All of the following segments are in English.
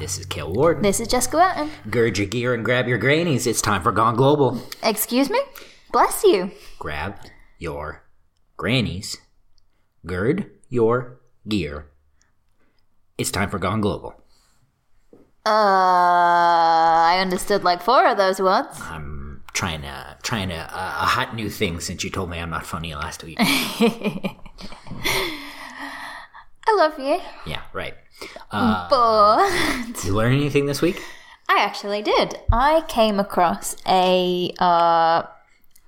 Hi, this is Kale Ward. This is Jessica Wetton. Gird your gear and grab your grannies. It's time for Gone Global. Excuse me? Bless you. Grab your grannies. Gird your gear. It's time for Gone Global. Uh, I understood like four of those words. I'm trying to trying to uh, a hot new thing since you told me I'm not funny last week. I love you. yeah, right. Uh, But you learn anything this week? I actually did. I came across a. Uh,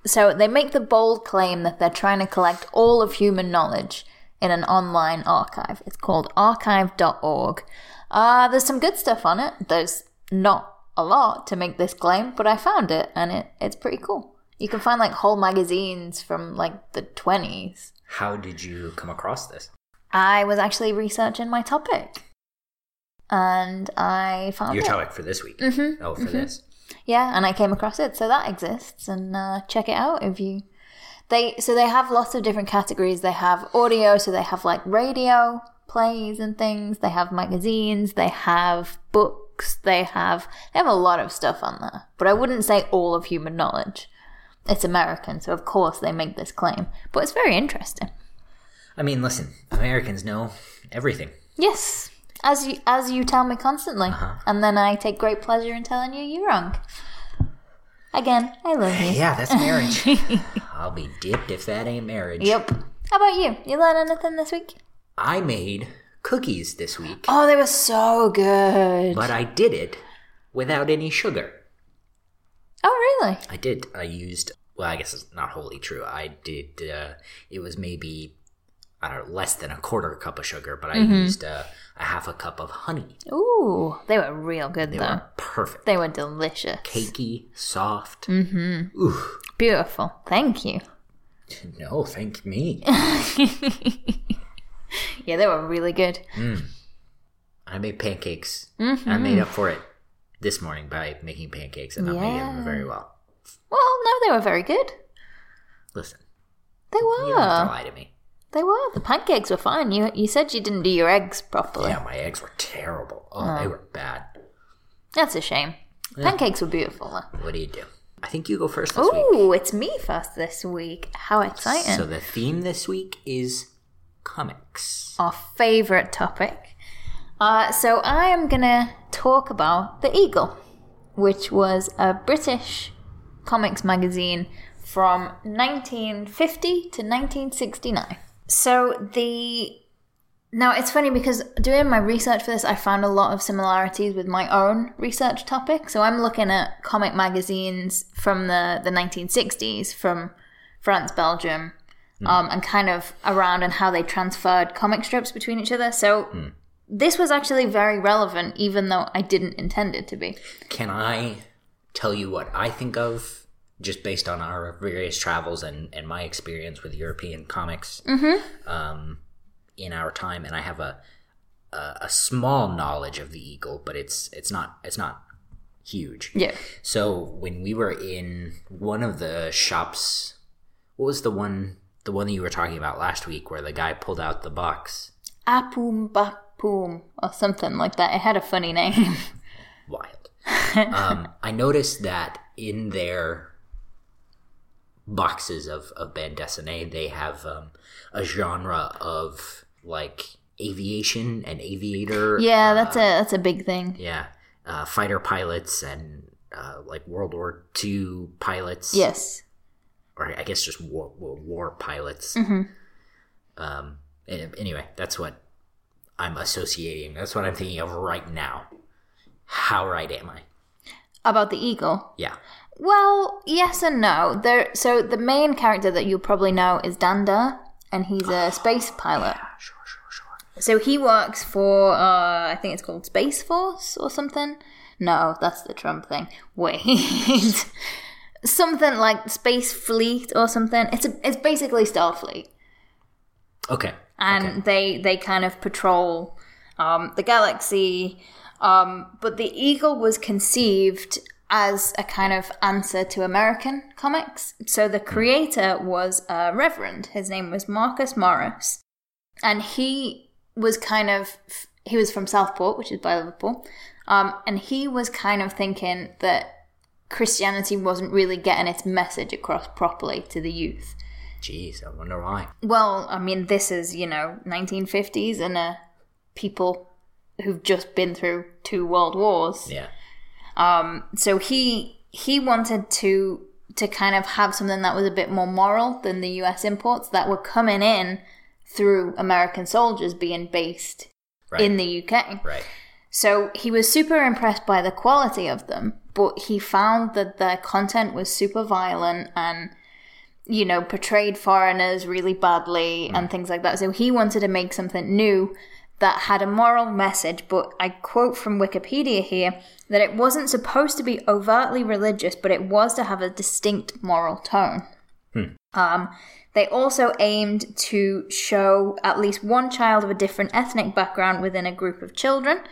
so they make the bold claim that they're trying to collect all of human knowledge in an online archive. It's called archive.org. Uh, there's some good stuff on it. There's not a lot to make this claim, but I found it and it, it's pretty cool. You can find like whole magazines from like the 20s. How did you come across this? I was actually researching my topic and I found Your it. topic for this week. Mm-hmm. Oh, for this. Yeah, and I came across it, so that exists, and uh, check it out if you. They so they have lots of different categories. They have audio, so they have like radio plays and things. They have magazines. They have books. They have they have a lot of stuff on there. But I wouldn't say all of human knowledge. It's American, so of course they make this claim. But it's very interesting. I mean, listen, Americans know everything. Yes, as you as you tell me constantly, and then I take great pleasure in telling you you're wrong. Again, I love you. Yeah, that's marriage. I'll be dipped if that ain't marriage. Yep. How about you? You learn anything this week? I made cookies this week, Oh, they were so good. but I did it without any sugar. Oh, really? I did. I used. Well, I guess it's not wholly true. I did. Uh, it was maybe I don't know less than a quarter cup of sugar, but I used uh, a half a cup of honey. Ooh, they were real good They though. were perfect, They were delicious. cakey, soft. Mm-hmm. Ooh. Beautiful. Thank you. No, thank me. Yeah, they were really good. I made pancakes. I made up for it this morning by making pancakes and not making them very well. Well, no, they were very good. Listen, They you don't have to were. lie to me. They were. The pancakes were fine. You you said you didn't do your eggs properly. Yeah, my eggs were terrible. Oh, they were bad. That's a shame. Pancakes were beautiful though. What do you do? I think you go first this week. Ooh, it's me first this week. How exciting. So the theme this week is comics. our favorite topic. Uh, so I am gonna talk about The Eagle, which was a British comics magazine from 1950 to 1969. So the now it's funny because doing my research for this, I found a lot of similarities with my own research topic. So I'm looking at comic magazines from the the 1960s from France, Belgium, um, and kind of around and how they transferred comic strips between each other. So this was actually very relevant, even though I didn't intend it to be. Can I tell you what I think of just based on our various travels and, and my experience with European comics um, in our time? And I have a, a a small knowledge of the Eagle, but it's it's not it's not huge. Yeah. So when we were in one of the shops, what was the one the one that you were talking about last week, where the guy pulled out the box? Apum Bapum or something like that. It had a funny name. Wild. um, I noticed that in their boxes of of bande dessinée, they have um, a genre of like aviation and aviator. yeah, that's a that's a big thing. yeah, uh, fighter pilots and uh, like World War II pilots. Yes. or I guess just war war, war pilots. Mm-hmm. Um. Anyway, that's what I'm associating. That's what I'm thinking of right now. How right am I? About the eagle. Yeah. Well, yes and no. There so the main character that you'll probably know is Dan Dare, and he's a space pilot. Yeah, Sure, sure, sure. So he works for uh I think it's called Space Force or something. No, that's the Trump thing. Wait. something like Space Fleet or something. It's a, it's basically Starfleet. Okay. and okay. they they kind of patrol um, the galaxy. Um, but the Eagle was conceived as a kind of answer to American comics. So the creator was a reverend. His name was Marcus Morris, and he was kind of he was from Southport, which is by Liverpool, um, and he was kind of thinking that Christianity wasn't really getting its message across properly to the youth. Jeez, I wonder why. Well, I mean, this is you know 1950s and uh, people who've just been through two world wars. Yeah. Um, so he he wanted to to kind of have something that was a bit more moral than the U.S. imports that were coming in through American soldiers being based Right. in the UK. Right. So he was super impressed by the quality of them, but he found that their content was super violent and, you know, portrayed foreigners really badly and things like that. So he wanted to make something new that had a moral message, but I quote from Wikipedia here that it wasn't supposed to be overtly religious, but it was to have a distinct moral tone. Um, they also aimed to show at least one child of a different ethnic background within a group of children.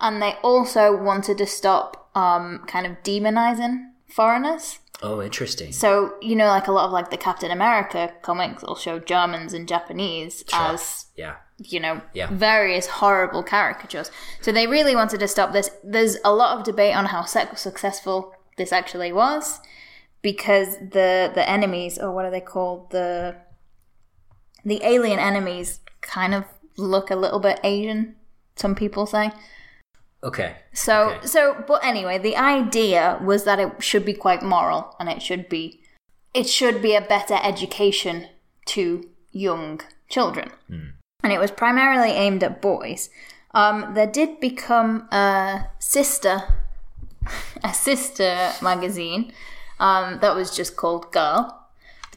And they also wanted to stop um, kind of demonizing foreigners. Oh, interesting. So, you know, like a lot of like the Captain America comics will show Germans and Japanese as, Yeah. You know, Yeah. various horrible caricatures. So they really wanted to stop this. There's a lot of debate on how successful this actually was because the the enemies or what are they called the the alien enemies kind of look a little bit asian some people say Okay. so Okay. so but anyway the idea was that it should be quite moral and it should be it should be a better education to young children hmm. And it was primarily aimed at boys um, there did become a sister a sister magazine um, that was just called girl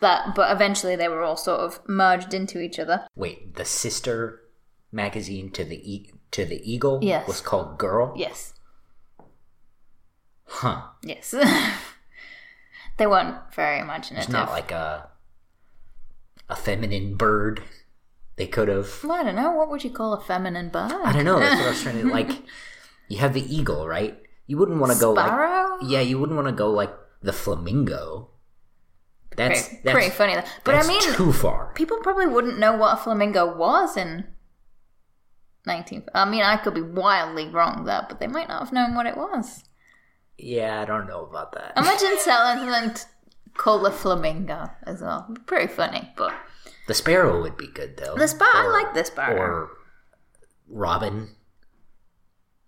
that but eventually they were all sort of merged into each other Wait, the sister magazine to the e- to the Eagle Yes. was called Girl. yes Huh. yes they weren't very imaginative It's not like a a feminine bird. They could have. Well, I don't know. What would you call a feminine bird? I don't know. That's what I was trying to like. You have the eagle, right? You wouldn't want to go like. Sparrow? Yeah, you wouldn't want to go like the flamingo. That's pretty, that's pretty funny. though. But I mean, too far. people probably wouldn't know what a flamingo was in 19. I mean, I could be wildly wrong there, but they might not have known what it was. Yeah, I don't know about that. Imagine selling something t- called a flamingo as well. Pretty funny, but The sparrow would be good though. the sparrow. I like the sparrow. Or robin.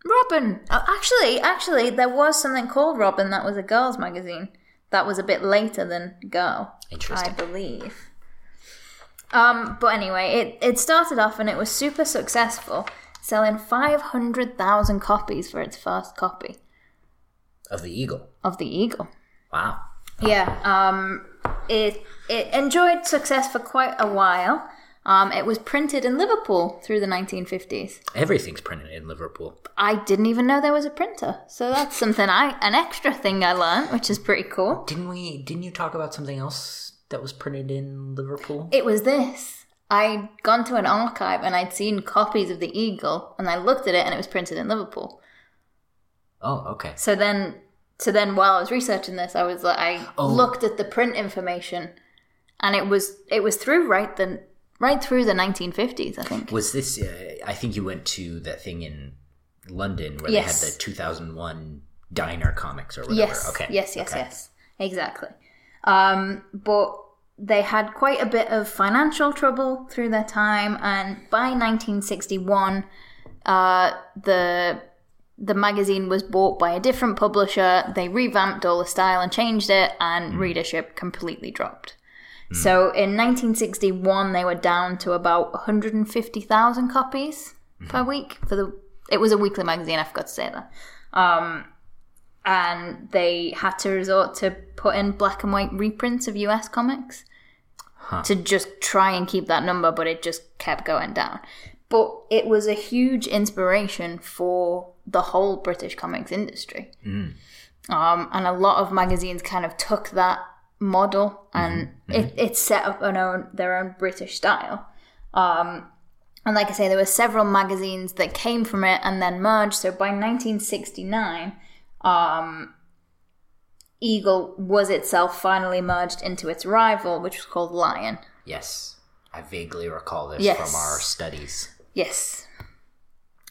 Robin. Oh, actually, actually, there was something called Robin that was a girls' magazine. That was a bit later than Girl. Interesting. I believe. Um, but anyway, it, it started off and it was super successful, selling 500,000 copies for its first copy Of the eagle. of The Eagle. Wow. Yeah, um, it, it enjoyed success for quite a while. Um, it was printed in Liverpool through the 1950s. Everything's printed in Liverpool. I didn't even know there was a printer, so that's something I an extra thing I learned, which is pretty cool. Didn't we? Didn't you talk about something else that was printed in Liverpool? It was this. I'd gone to an archive and I'd seen copies of the Eagle, and I looked at it and it was printed in Liverpool. Oh, okay. So then, so then while I was researching this, I was like, I Oh. looked at the print information, and it was it was through right the right through the 1950s, I think. Was this? Uh, I think you went to that thing in London where Yes. they had the 2001 Diner comics or whatever. Yes. Okay. Yes. Yes. okay. Yes. Exactly. Um, but they had quite a bit of financial trouble through their time, and by 1961, uh, the the magazine was bought by a different publisher. They revamped all the style and changed it, and mm. readership completely dropped. Mm. So in 1961, they were down to about 150,000 copies mm-hmm. per week for the. It was a weekly magazine. I forgot to say that. Um, and they had to resort to put in black and white reprints of US comics to just try and keep that number, but it just kept going down. But it was a huge inspiration for the whole British comics industry. Um, and a lot of magazines kind of took that model and It, it set up an own, their own British style. Um, and like I say, there were several magazines that came from it and then merged. So by 1969, um, Eagle was itself finally merged into its rival, which was called Lion. Yes. I vaguely recall this Yes. from our studies. Yes.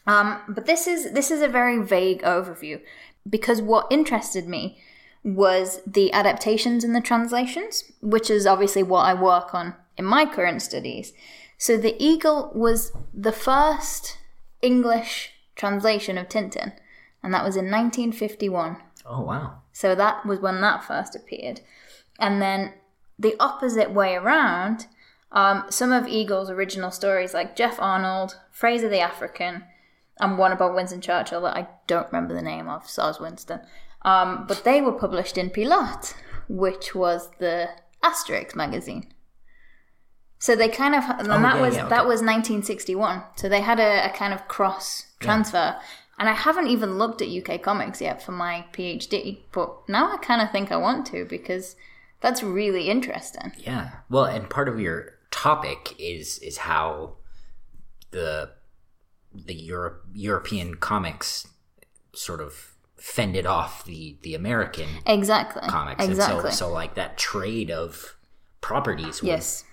Um, but this is this is a very vague overview because what interested me was the adaptations and the translations, which is obviously what I work on in my current studies. So the Eagle was the first English translation of Tintin, and that was in 1951. Oh wow. So that was when that first appeared. And then the opposite way around, um, some of Eagle's original stories, like Jeff Arnold, Fraser the African, and one about Winston Churchill that I don't remember the name of, Soz Winston. Um, but they were published in Pilote, which was the Asterix magazine. So they kind of, and Oh, that yeah, was yeah, that was 1961. So they had a, a kind of cross transfer. And I haven't even looked at UK comics yet for my PhD, but now I kind of think I want to because that's really interesting. Yeah. Well, and part of your topic is is how the the Europe European comics sort of fended off the the American Exactly. comics. Exactly. And so so like that trade of properties was yes.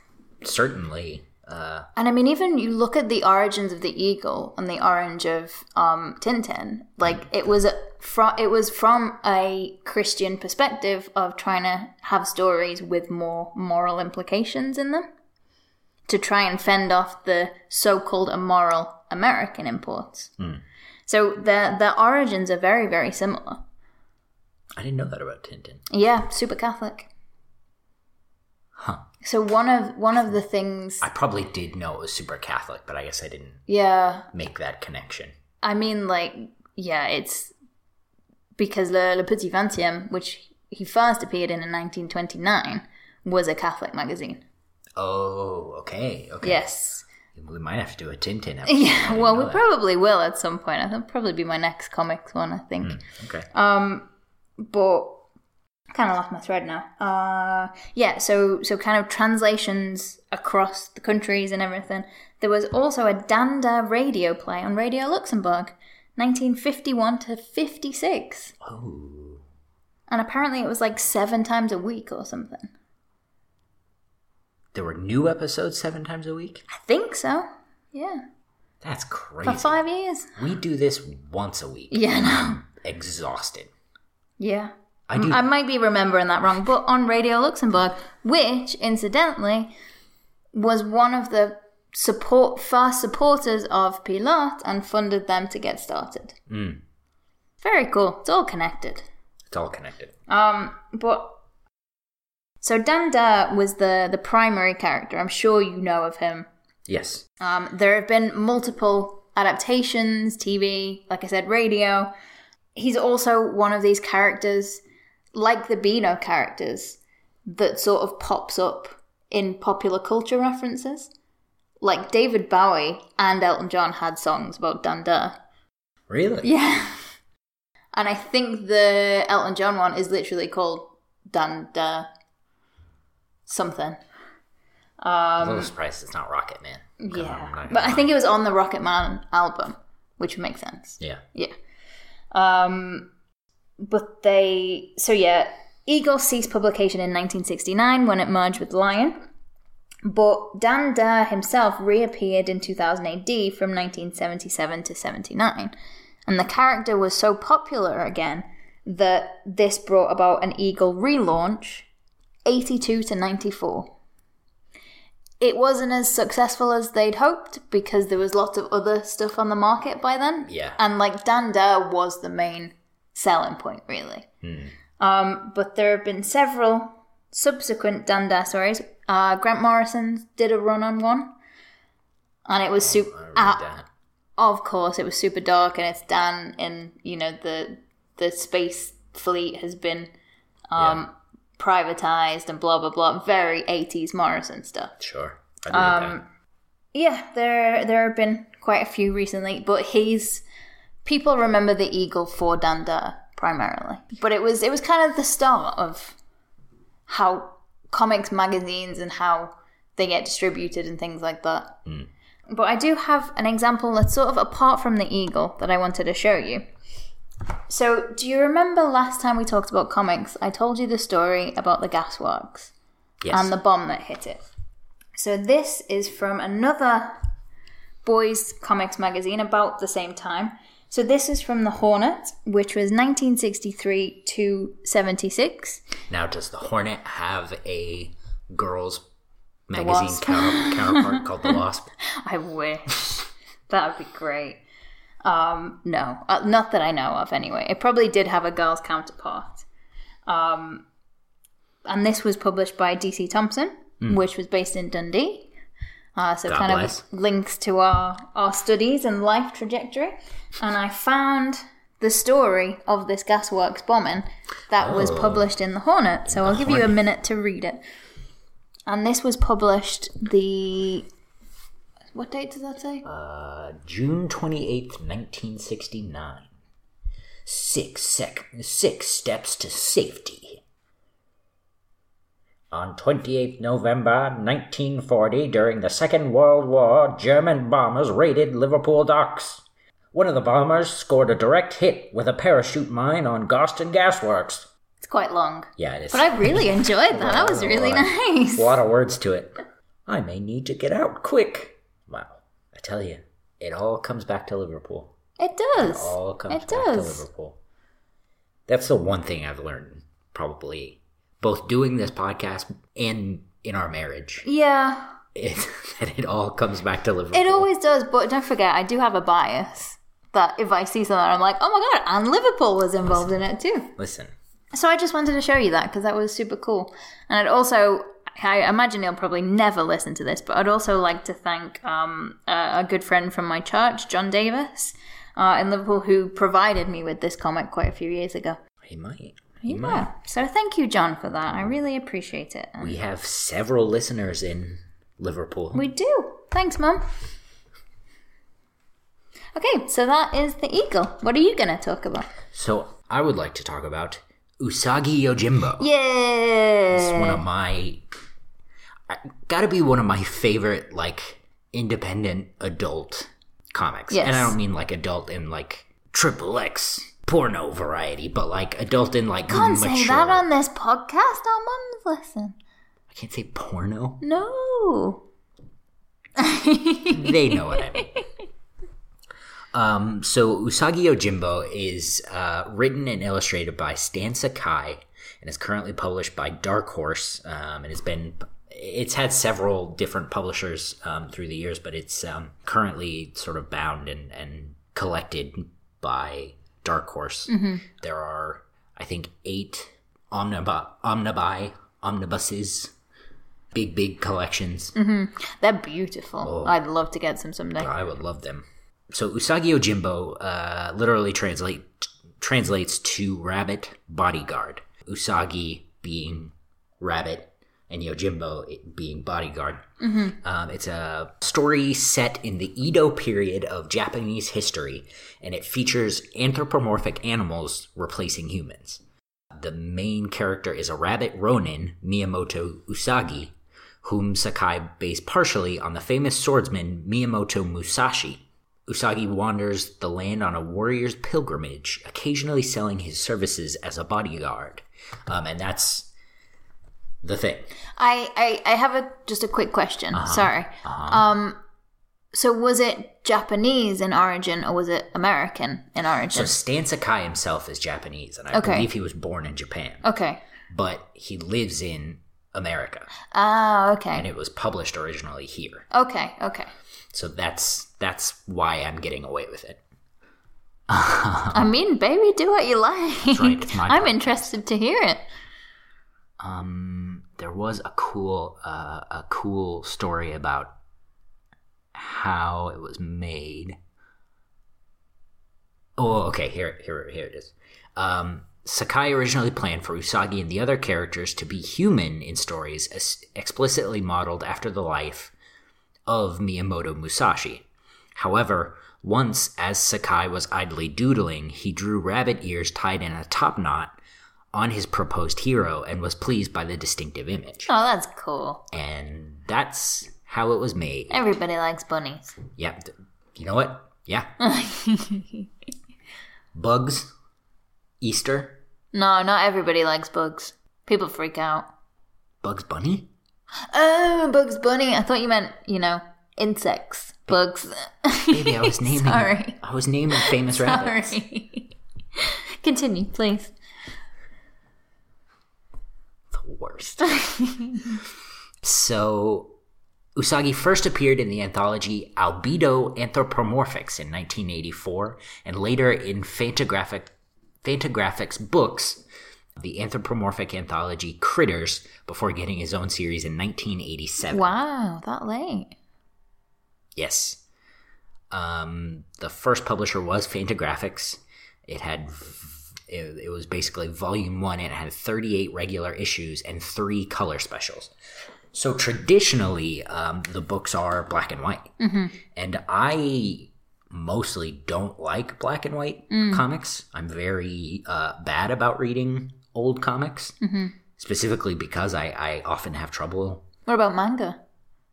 certainly uh And I mean, even you look at the origins of the eagle and the orange of um, Tintin. Like it was from it was from a Christian perspective of trying to have stories with more moral implications in them, to try and fend off the so-called immoral American imports. Hmm. So the the origins are very very similar. I didn't know that about Tintin. Yeah, super Catholic. Huh. So one of one of the things, I probably did know it was super Catholic, but I guess I didn't yeah, make that connection. I mean, like, yeah, it's because Le, Le Petit Vingtième, which he first appeared in in 1929, was a Catholic magazine. Oh, okay, okay. Yes. We might have to do a Tintin episode. Yeah, well, we that. probably will at some point. I think probably be my next comics one, I think. Okay. Um, but kind of lost my thread now. Uh, yeah, so so kind of translations across the countries and everything. There was also a Dan Dare radio play on Radio Luxembourg, 1951 to 56. oh. And apparently it was like seven times a week or something. There were new episodes seven times a week? I think so. Yeah. That's crazy. For five years. We do this once a week. Yeah, no. Exhausted. Yeah. I do. I might be remembering that wrong, but on Radio Luxembourg, which incidentally was one of the support first supporters of Pilote and funded them to get started. Mm. Very cool. It's all connected. It's all connected. Um, but so Dan Dare was the the primary character. I'm sure you know of him. Yes. Um, there have been multiple adaptations, TV, like I said, radio. He's also one of these characters, like the Beano characters, that sort of pops up in popular culture references. Like David Bowie and Elton John had songs about Dan Dare. Really? Yeah. And I think the Elton John one is literally called Dan Dare something. I'm a little surprised it's not Rocket Man. Yeah. But I think it was on the Rocket Man album, which would make sense. Yeah. Yeah. Um, but they, so yeah, Eagle ceased publication in 1969 when it merged with Lion. But Dan Dare himself reappeared in 2000 AD from 1977 to 79. And the character was so popular again that this brought about an Eagle relaunch 82 to 94. It wasn't as successful as they'd hoped because there was lots of other stuff on the market by then. Yeah. And like Dan Dare was the main selling point, really. Um, but there have been several subsequent Dan Dare stories. Uh, Grant Morrison did a run on one. And it was I super. Uh, of course, it was super dark, and it's Dan in you know the the space fleet has been um, privatized and blah blah blah. Very eighties Morrison stuff. Sure. Um, Yeah, there there have been quite a few recently, but he's people remember the Eagle for Dan Dare primarily. But it was it was kind of the start of how comics magazines and how they get distributed and things like that. But I do have an example that's sort of apart from the Eagle that I wanted to show you. So, do you remember last time we talked about comics? I told you the story about the gasworks. Yes. and the bomb that hit it. So this is from another boys' comics magazine about the same time. So this is from the Hornet, which was 1963 to 76. Now, does the Hornet have a girls' magazine counter- counterpart called the Wasp? I wish. that would be great. Um, no, uh, not that I know of anyway. It probably did have a girl's counterpart. Um, and this was published by DC Thomson, which was based in Dundee. Uh, so. God kind bless. of links to our, our studies and life trajectory. And I found the story of this gasworks bombing that was Oh. published in the Hornet. So I'll give you a minute to read it. And this was published the what date does that say? Uh, June 28th, 1969. Six, sec- six steps to safety. On 28th November 1940, during the Second World War, German bombers raided Liverpool docks. One of the bombers scored a direct hit with a parachute mine on Garston Gasworks. It's quite long. Yeah, it is. But I really enjoyed that. That was really nice. A lot of words to it. I may need to get out quick. I tell you, it all comes back to Liverpool. It does. all comes It back does. to Liverpool. That's the one thing I've learned, probably, both doing this podcast and in our marriage, Yeah, is that it all comes back to Liverpool. it always does. But don't forget, I do have a bias that if I see something, I'm like, oh my god, and Liverpool was involved in it too. Listen, So I just wanted to show you that because that was super cool. And I'd also, I imagine he'll probably never listen to this, but I'd also like to thank um, a, a good friend from my church, John Davis, uh, in Liverpool, who provided me with this comic quite a few years ago. he might. He Yeah. might. So thank you, John, for that. I really appreciate it. We have several listeners in Liverpool. we do. Thanks, Mum. Okay, so that is the eagle. What are you going to talk about? so I would like to talk about Usagi Yojimbo. Yeah. one of my gotta be one of my favorite like independent adult comics Yes. and i don't mean like adult in like triple x porno variety but like adult in like Can't mature say that on this podcast. Our mums listen. i can't say porno No. they know what i mean um so usagi yojimbo is uh, written and illustrated by stan sakai and is currently published by dark horse um, and it's been it's had several different publishers um, through the years but it's um, currently sort of bound and, and collected by dark horse there are i think eight omnibi omnibi omnibuses big big collections They're beautiful. I'd love to get some someday. I would love them. So Usagi Yojimbo uh, literally translate translates to rabbit bodyguard. Usagi being rabbit and Yojimbo being bodyguard. Um, it's a story set in the Edo period of Japanese history, and it features anthropomorphic animals replacing humans. The main character is a rabbit ronin, Miyamoto Usagi, whom Sakai based partially on the famous swordsman Miyamoto Musashi. Usagi wanders the land on a warrior's pilgrimage, occasionally selling his services as a bodyguard. Um, and that's the thing. I, I, I have a just a quick question. Uh-huh. Sorry. Um, so was it Japanese in origin or was it American in origin? So? Stan Sakai himself is Japanese, and I Okay. believe he was born in Japan, Okay. but he lives in America, Ah, okay. and it was published originally here. Okay, okay. So that's that's why I'm getting away with it. I mean, baby, do what you like. right, I'm podcast. interested to hear it. Um, there was a cool uh, a cool story about how it was made. Oh, okay. Here, here, here it is. Um, Sakai originally planned for Usagi and the other characters to be human in stories explicitly modeled after the life of Miyamoto Musashi. However, once, as Sakai was idly doodling, he drew rabbit ears tied in a top knot on his proposed hero and was pleased by the distinctive image. Oh, that's cool. And that's how it was made. Everybody likes bunnies. Yeah. You know what? Yeah. Bugs. Easter. No, not everybody likes bugs. People freak out. Bugs Bunny? Oh, Bugs Bunny. I thought you meant, you know, insects. bugs. I was naming. Sorry. I was naming famous rabbits. Sorry. Continue, please. Worst. so, Usagi first appeared in the anthology Albedo Anthropomorphics in 1984, and later in Fantagraphic, Fantagraphics books, the anthropomorphic anthology Critters, before getting his own series in 1987. Wow, that late. Yes. Um, the first publisher was Fantagraphics. It had it, it was basically volume one. And it had 38 regular issues and three color specials. So traditionally, um, the books are black and white, and I mostly don't like black and white comics. I'm very uh, bad about reading old comics, specifically because I, I often have trouble What about manga?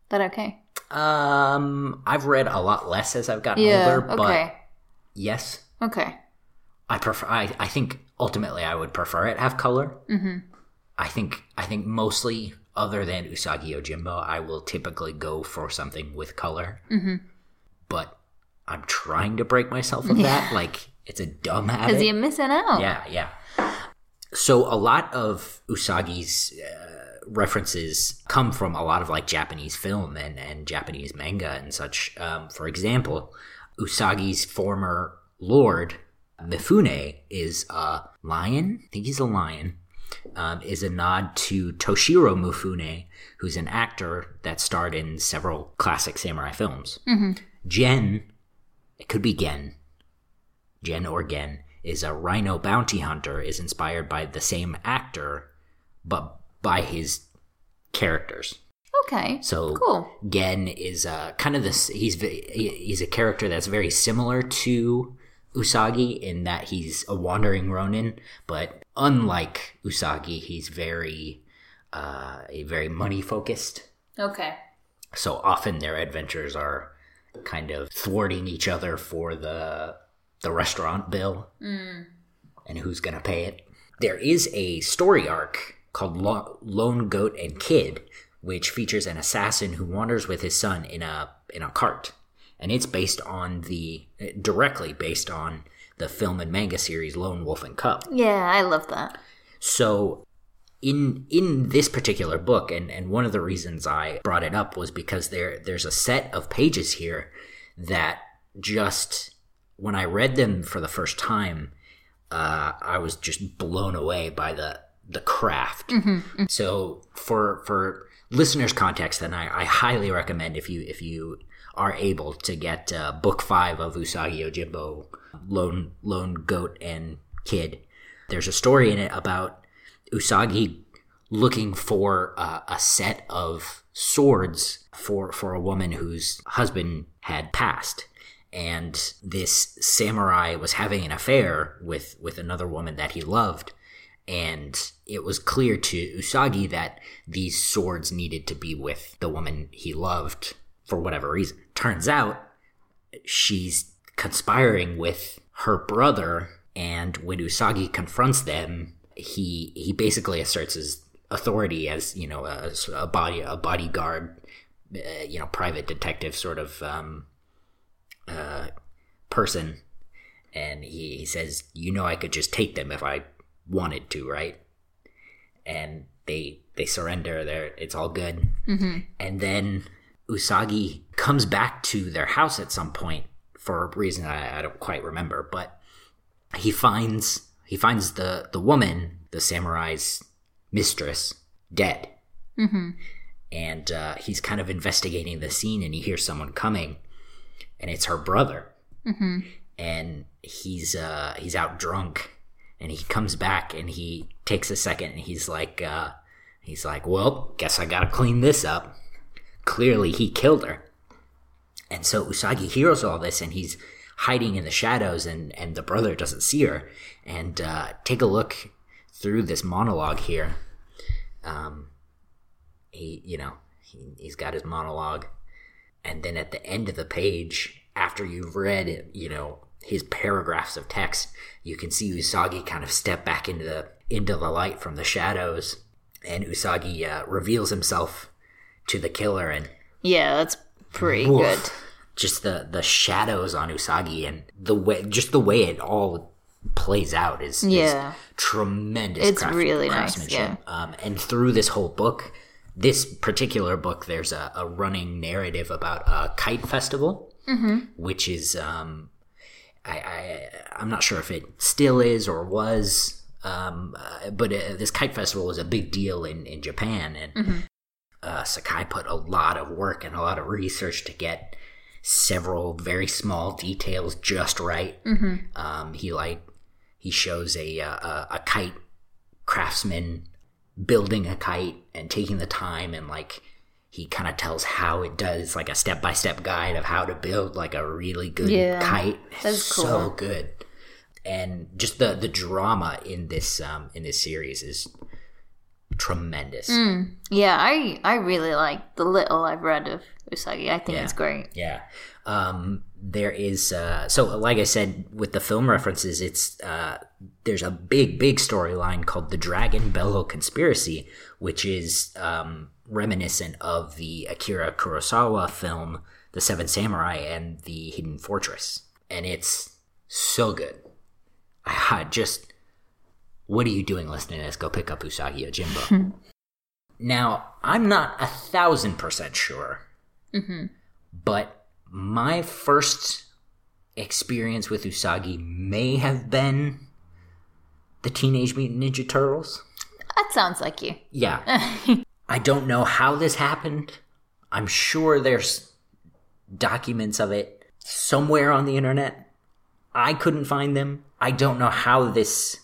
That okay? um, I've read a lot less as I've gotten Yeah. older, but Okay. yes, Okay. I prefer. I, I think ultimately I would prefer it have color. Mm-hmm. I think. I think mostly, other than Usagi Yojimbo, I will typically go for something with color. Mm-hmm. But I'm trying to break myself of that. Like it's a dumb habit. Because you're missing out. Yeah, yeah. So a lot of Usagi's uh, references come from a lot of like Japanese film and, and Japanese manga and such. Um, for example, Usagi's former lord, Mifune, is a lion. I think he's a lion. Um, is a nod to Toshiro Mifune, who's an actor that starred in several classic samurai films. Gen, it could be Gen, Gen or Gen, is a rhino bounty hunter, is inspired by the same actor, but by his characters. Okay. So Cool. Gen is uh, kind of this. He's he's a character that's very similar to Usagi in that he's a wandering ronin, but unlike Usagi, he's very uh, very money focused. Okay. So often their adventures are kind of thwarting each other for the the restaurant bill and who's gonna pay it. There is a story arc called Lo- Lone Goat and Kid, which features an assassin who wanders with his son in a in a cart, and it's based on the directly based on the film and manga series Lone Wolf and Cub. Yeah, I love that. So in in this particular book, and, and one of the reasons I brought it up was because there there's a set of pages here that just when I read them for the first time, uh, I was just blown away by the the craft. So for for listeners' context, then I, I highly recommend if you if you are able to get uh, book five of Usagi Yojimbo, Lone Lone Goat and Kid. There's a story in it about Usagi looking for uh, a set of swords for for a woman whose husband had passed. And this samurai was having an affair with with another woman that he loved. And it was clear to Usagi that these swords needed to be with the woman he loved for whatever reason. Turns out she's conspiring with her brother and when Usagi confronts them he he basically asserts his authority as you know a, a body a bodyguard uh, you know private detective sort of um uh person. And he, he says you know I could just take them if I wanted to right? And they they surrender. There it's all good. And then Usagi comes back to their house at some point for a reason I, I don't quite remember, but he finds he finds the the woman, the samurai's mistress, dead, mm-hmm. and uh, he's kind of investigating the scene, and he hears someone coming, and it's her brother, mm-hmm. and he's uh, he's out drunk, and he comes back, and he takes a second, and he's like uh, he's like, well, guess I gotta clean this up clearly he killed her. And so Usagi hears all this and he's hiding in the shadows and, and the brother doesn't see her. And uh, take a look through this monologue here. Um, he, you know, he, he's got his monologue. And then at the end of the page, after you've read, you know, his paragraphs of text, you can see Usagi kind of step back into the into the light from the shadows, and Usagi uh, reveals himself to the killer, and Yeah, that's pretty Woof. good. just the the shadows on Usagi and the way just the way it all plays out is, is Yeah. tremendous. It's really nice, craftsmanship. Um, and through this whole book, this particular book, there's a, a running narrative about a kite festival, which is um, I, I I'm not sure if it still is or was, um, uh, but uh, this kite festival was a big deal in in Japan, and uh, Sakai put a lot of work and a lot of research to get several very small details just right. Um, he like he shows a, uh, a a kite craftsman building a kite and taking the time and like he kind of tells how it does like a step by step guide of how to build like a really good Yeah, kite. that's So good. And just the the drama in this um in this series is tremendous. Yeah, I I really like the little I've read of Usagi. I think Yeah. it's great. Yeah. Um, there is uh, so like I said with the film references, it's uh, there's a big big storyline called the Dragon Bellow Conspiracy, which is um, reminiscent of the Akira Kurosawa film The Seven Samurai and the Hidden Fortress, and it's so good. I just what are you doing listening to this? Go pick up Usagi Yojimbo. Hmm. now I'm not a thousand percent sure mm-hmm. but my first experience with Usagi may have been the Teenage Mutant Ninja Turtles. That sounds like you. Yeah. I don't know how this happened. I'm sure there's documents of it somewhere on the internet. I couldn't find them. I don't know how this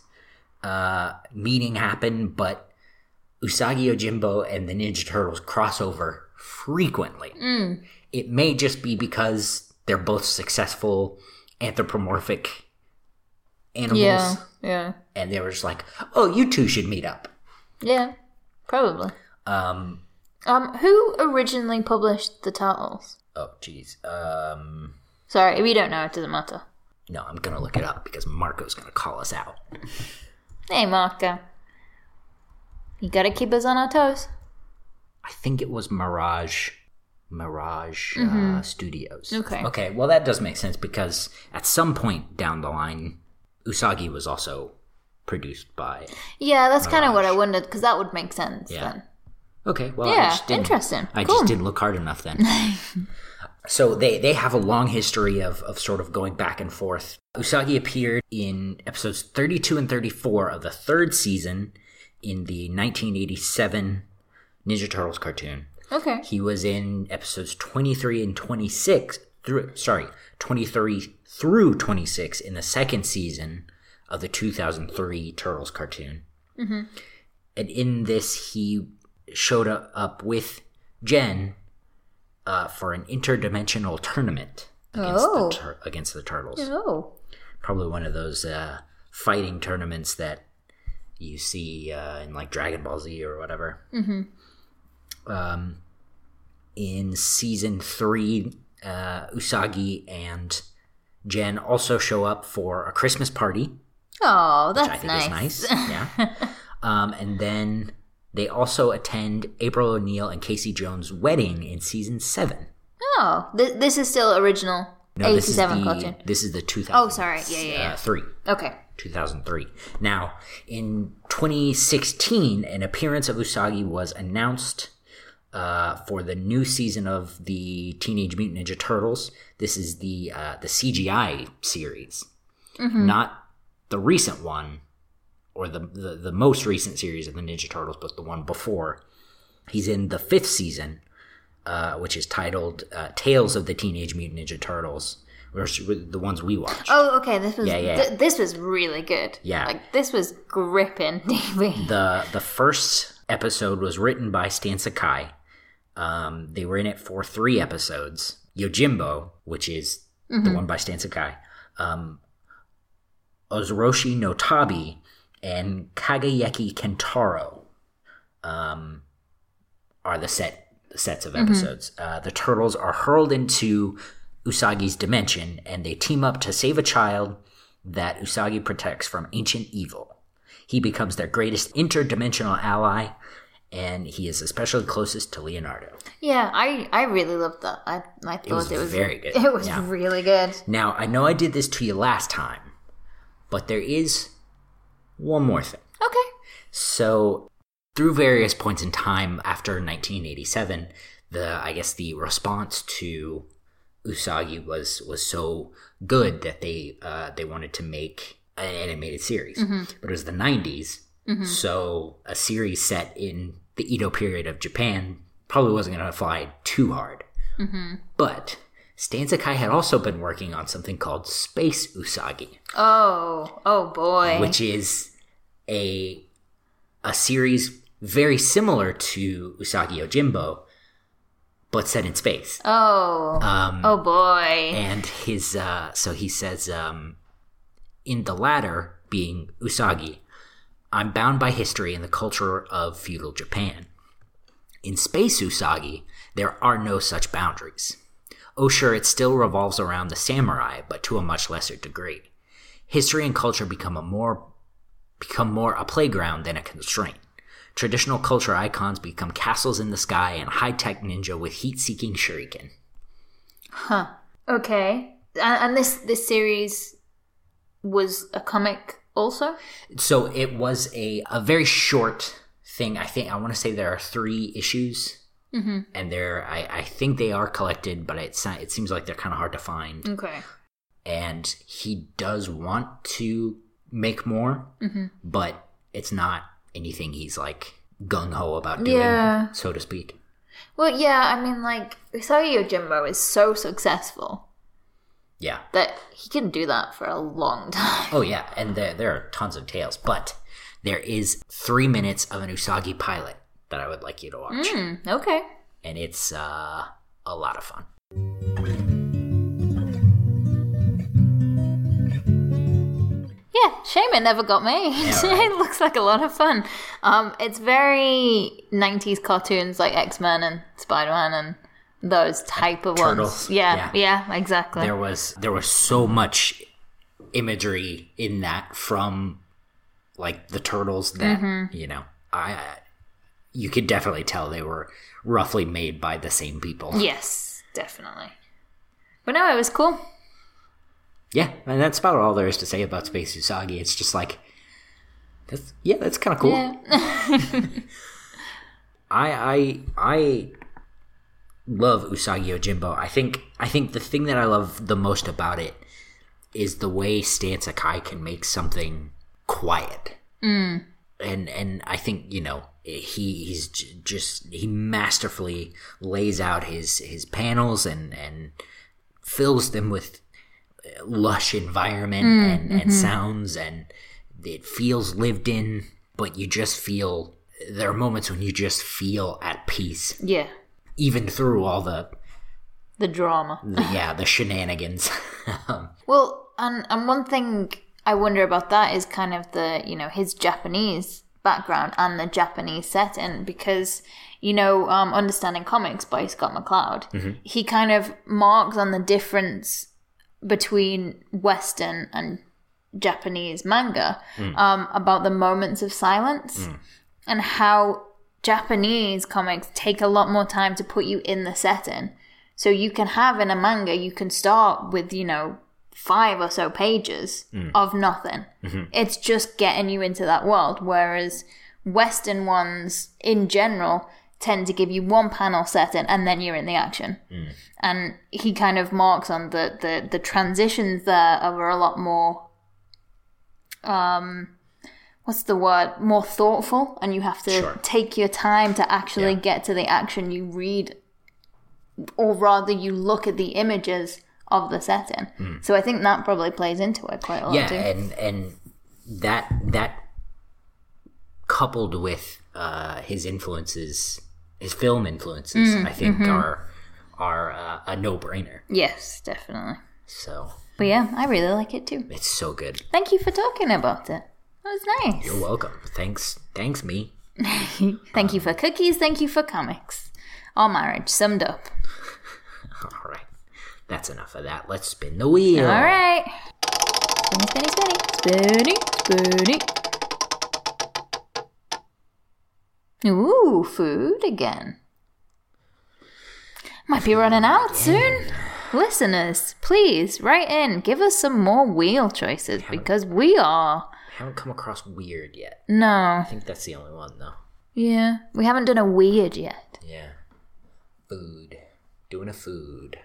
uh, meeting happened, but Usagi Yojimbo and the Ninja Turtles cross over frequently. It may just be because they're both successful anthropomorphic animals, Yeah, yeah, and they were just like, "Oh, you two should meet up." yeah. Probably. Um, Um, who originally published the titles? oh, jeez. Um, Sorry, if you don't know, it doesn't matter. no, I'm gonna look it up because Marco's gonna call us out. Hey, Marco. You gotta keep us on our toes. I think it was Mirage, Mirage uh, Studios. Okay. Okay. Well, that does make sense because at some point down the line, Usagi was also produced by. Yeah, that's kind of what I wondered because that would make sense Yeah. then. Okay. Well, I Yeah, just didn't, interesting. I Cool. just didn't look hard enough then. so they they have a long history of of sort of going back and forth. Usagi appeared in episodes 32 and 34 of the third season in the 1987 Ninja Turtles cartoon. Okay. He was in episodes 23 and 26 through sorry, 23 through 26 in the second season of the 2003 Turtles cartoon. Mm-hmm. And in this he showed up with Gen uh, for an interdimensional tournament against, Oh. the, tur- against the Turtles. Oh. Probably one of those uh, fighting tournaments that you see uh, in like Dragon Ball Z or whatever. Mm-hmm. Um, in season three, uh, Usagi and Gen also show up for a Christmas party, Oh, which I that's think nice. is nice. Yeah. um, and then they also attend April O'Neil and Casey Jones' wedding in season seven. Oh, th- this is still original No, this is 87 the cartoon. this is the 2000. Oh, sorry. Yeah, yeah, yeah. Uh, three. Okay. 2003. Now, in 2016, an appearance of Usagi was announced uh, for the new season of the Teenage Mutant Ninja Turtles. This is the uh, the CGI series, not the recent one or the, the the most recent series of the Ninja Turtles, but the one before. He's in the fifth season, uh, which is titled uh, "Tales of the Teenage Mutant Ninja Turtles," which were the ones we watched. Oh, okay. This was Yeah, yeah. th- this was really good. Yeah. Like this was gripping TV. the the first episode was written by Stan Sakai. Um, they were in it for three episodes. Yojimbo, which is the one by Stan Sakai, um, Osoroshi no Tabi, and Kagayeki Kentaro um, are the set sets of episodes. Uh, the turtles are hurled into Usagi's dimension, and they team up to save a child that Usagi protects from ancient evil. He becomes their greatest interdimensional ally, and he is especially closest to Leonardo. Yeah, I I really loved that. I I thought it was was, very good. It was really good. Now, I know I did this to you last time, but there is one more thing. Okay. So, through various points in time after 1987, the I guess the response to Usagi was was so good that they uh, they wanted to make an animated series. Mm-hmm. But it was the 90s, mm-hmm. so a series set in the Edo period of Japan probably wasn't going to fly too hard. Mm-hmm. But Stan Sakai had also been working on something called Space Usagi Oh, oh boy. which is a a series very similar to Usagi Yojimbo, but set in space. oh, Um, oh boy. and his uh, so he says um, in the latter being Usagi, I'm bound by history and the culture of feudal Japan. In space Usagi, there are no such boundaries. Oh, sure, it still revolves around the samurai, but to a much lesser degree. History and culture become a more become more a playground than a constraint. Traditional culture icons become castles in the sky and high-tech ninja with heat-seeking shuriken. Huh. Okay. And, and this this series was a comic also. So it was a, a very short thing. I think I want to say there are three issues, mm-hmm. and they're I, I think they are collected, but it's not, it seems like they're kind of hard to find. Okay. And he does want to make more, but it's not anything he's like gung ho about doing, Yeah. so to speak. Well, yeah. I mean, like Usagi Yojimbo is so successful Yeah. that he can do that for a long time. Oh yeah, and there there are tons of tales, but there is three minutes of an Usagi pilot that I would like you to watch. Hmm, okay. and it's uh, a lot of fun. Shame it never got made. Yeah, it looks like a lot of fun. Um, it's very '90s cartoons like X Men and Spider Man and those type of Turtles. ones. Yeah, yeah, exactly. There was there was so much imagery in that from like the turtles that Mm-hmm. you know I you could definitely tell they were roughly made by the same people. Yes, definitely. But no, it was cool. Yeah, and that's about all there is to say about Space Usagi. It's just like that's yeah, that's kind of cool. Yeah. I I I love Usagi Yojimbo. I think I think the thing that I love the most about it is the way Stan Sakai can make something quiet. Mm. And and I think you know he he's j- just he masterfully lays out his his panels and and fills them with lush environment and, and sounds and it feels lived in but you just feel there are moments when you just feel at peace yeah. even through all the, The drama. the yeah the shenanigans Um, Well, and and one thing I wonder about that is kind of the you know his Japanese background and the Japanese setting because you know um, understanding comics by Scott McCloud, he kind of marks on the difference between Western and Japanese manga hmm. um, about the moments of silence hmm. and how Japanese comics take a lot more time to put you in the setting. So you can have in a manga, you can start with, you know, five or so pages hmm. of nothing. Mm-hmm. It's just getting you into that world. Whereas Western ones in general tend to give you one panel setting and then you're in the action. And he kind of marks on the, the, the transitions there are a lot more um what's the word more thoughtful and you have to Sure. take your time to actually Yeah. get to the action you read or rather you look at the images of the setting so i think that probably plays into it quite a lot yeah too and and that that coupled with uh his influences his film influences mm, i think mm-hmm. are are uh, a no-brainer. Yes definitely. So. But yeah i really like it too. It's so good. Thank you for talking about it. That was nice. You're welcome. Thanks thanks me. Thank you um, for cookies. Thank you for comics. Our marriage summed up. All right. That's enough of that. Let's spin the wheel. All right. Spinny spinny spinny. Spinny spinny Ooh, food again. Might be running out soon. Listeners, please write in. Give us some more wheel choices because we are. Haven't come across weird yet. No. I think that's the only one though. Yeah. We haven't done a weird yet. Yeah. Food. Doing a food.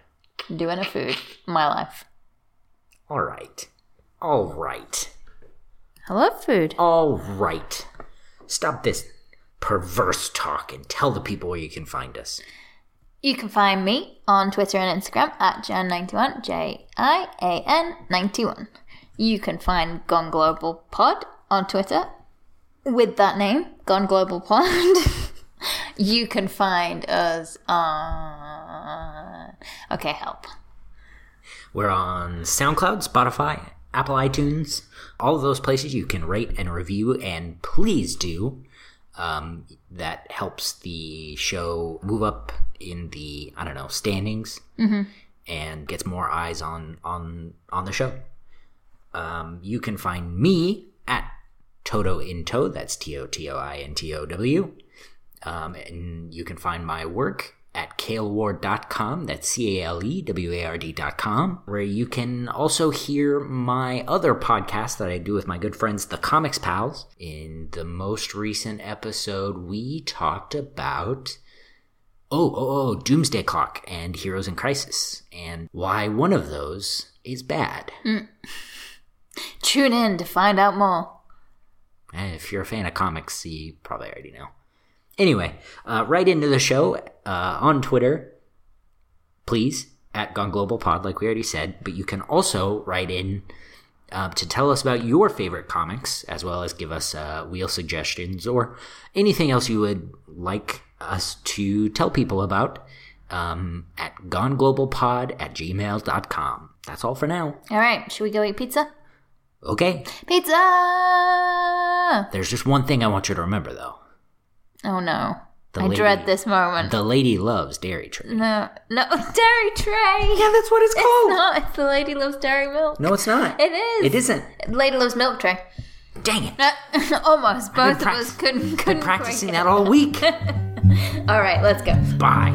Doing a food. My life. All right. All right. I love food. All right. Stop this perverse talk and tell the people where you can find us. You can find me on Twitter and Instagram at Jian91, J I A N 91. You can find Gone Global Pod on Twitter with that name, Gone Global Pod. you can find us on. Okay, help. We're on SoundCloud, Spotify, Apple iTunes, all of those places you can rate and review, and please do. Um, that helps the show move up in the I don't know standings and gets more eyes on on on the show. Um, you can find me at Toto Into. That's T O T O I N T O W. Um, and you can find my work at caleward.com. That's C A L E W A R D.com, where you can also hear my other podcast that I do with my good friends, the Comics Pals. In the most recent episode, we talked about. Oh, oh, oh, Doomsday Clock and Heroes in Crisis, and why one of those is bad. Mm. Tune in to find out more. And if you're a fan of comics, you probably already know. Anyway, uh, right into the show uh, on Twitter, please, at Gone Global Pod, like we already said. But you can also write in uh, to tell us about your favorite comics, as well as give us uh, wheel suggestions or anything else you would like us to tell people about um, at goneglobalpod at gmail.com. That's all for now. All right, should we go eat pizza? Okay, Pizza! there's just one thing I want you to remember, though. Oh no. The I lady- dread this moment. The lady loves dairy tray. no, no, dairy tray! Yeah, that's what it's It's called. not. It's the lady loves dairy milk. No, it's not. It is. It isn't. Lady loves milk tray. Dang it. Uh, almost. Both Been of us couldn't, couldn't Been practicing that all week. All right, let's go. Bye.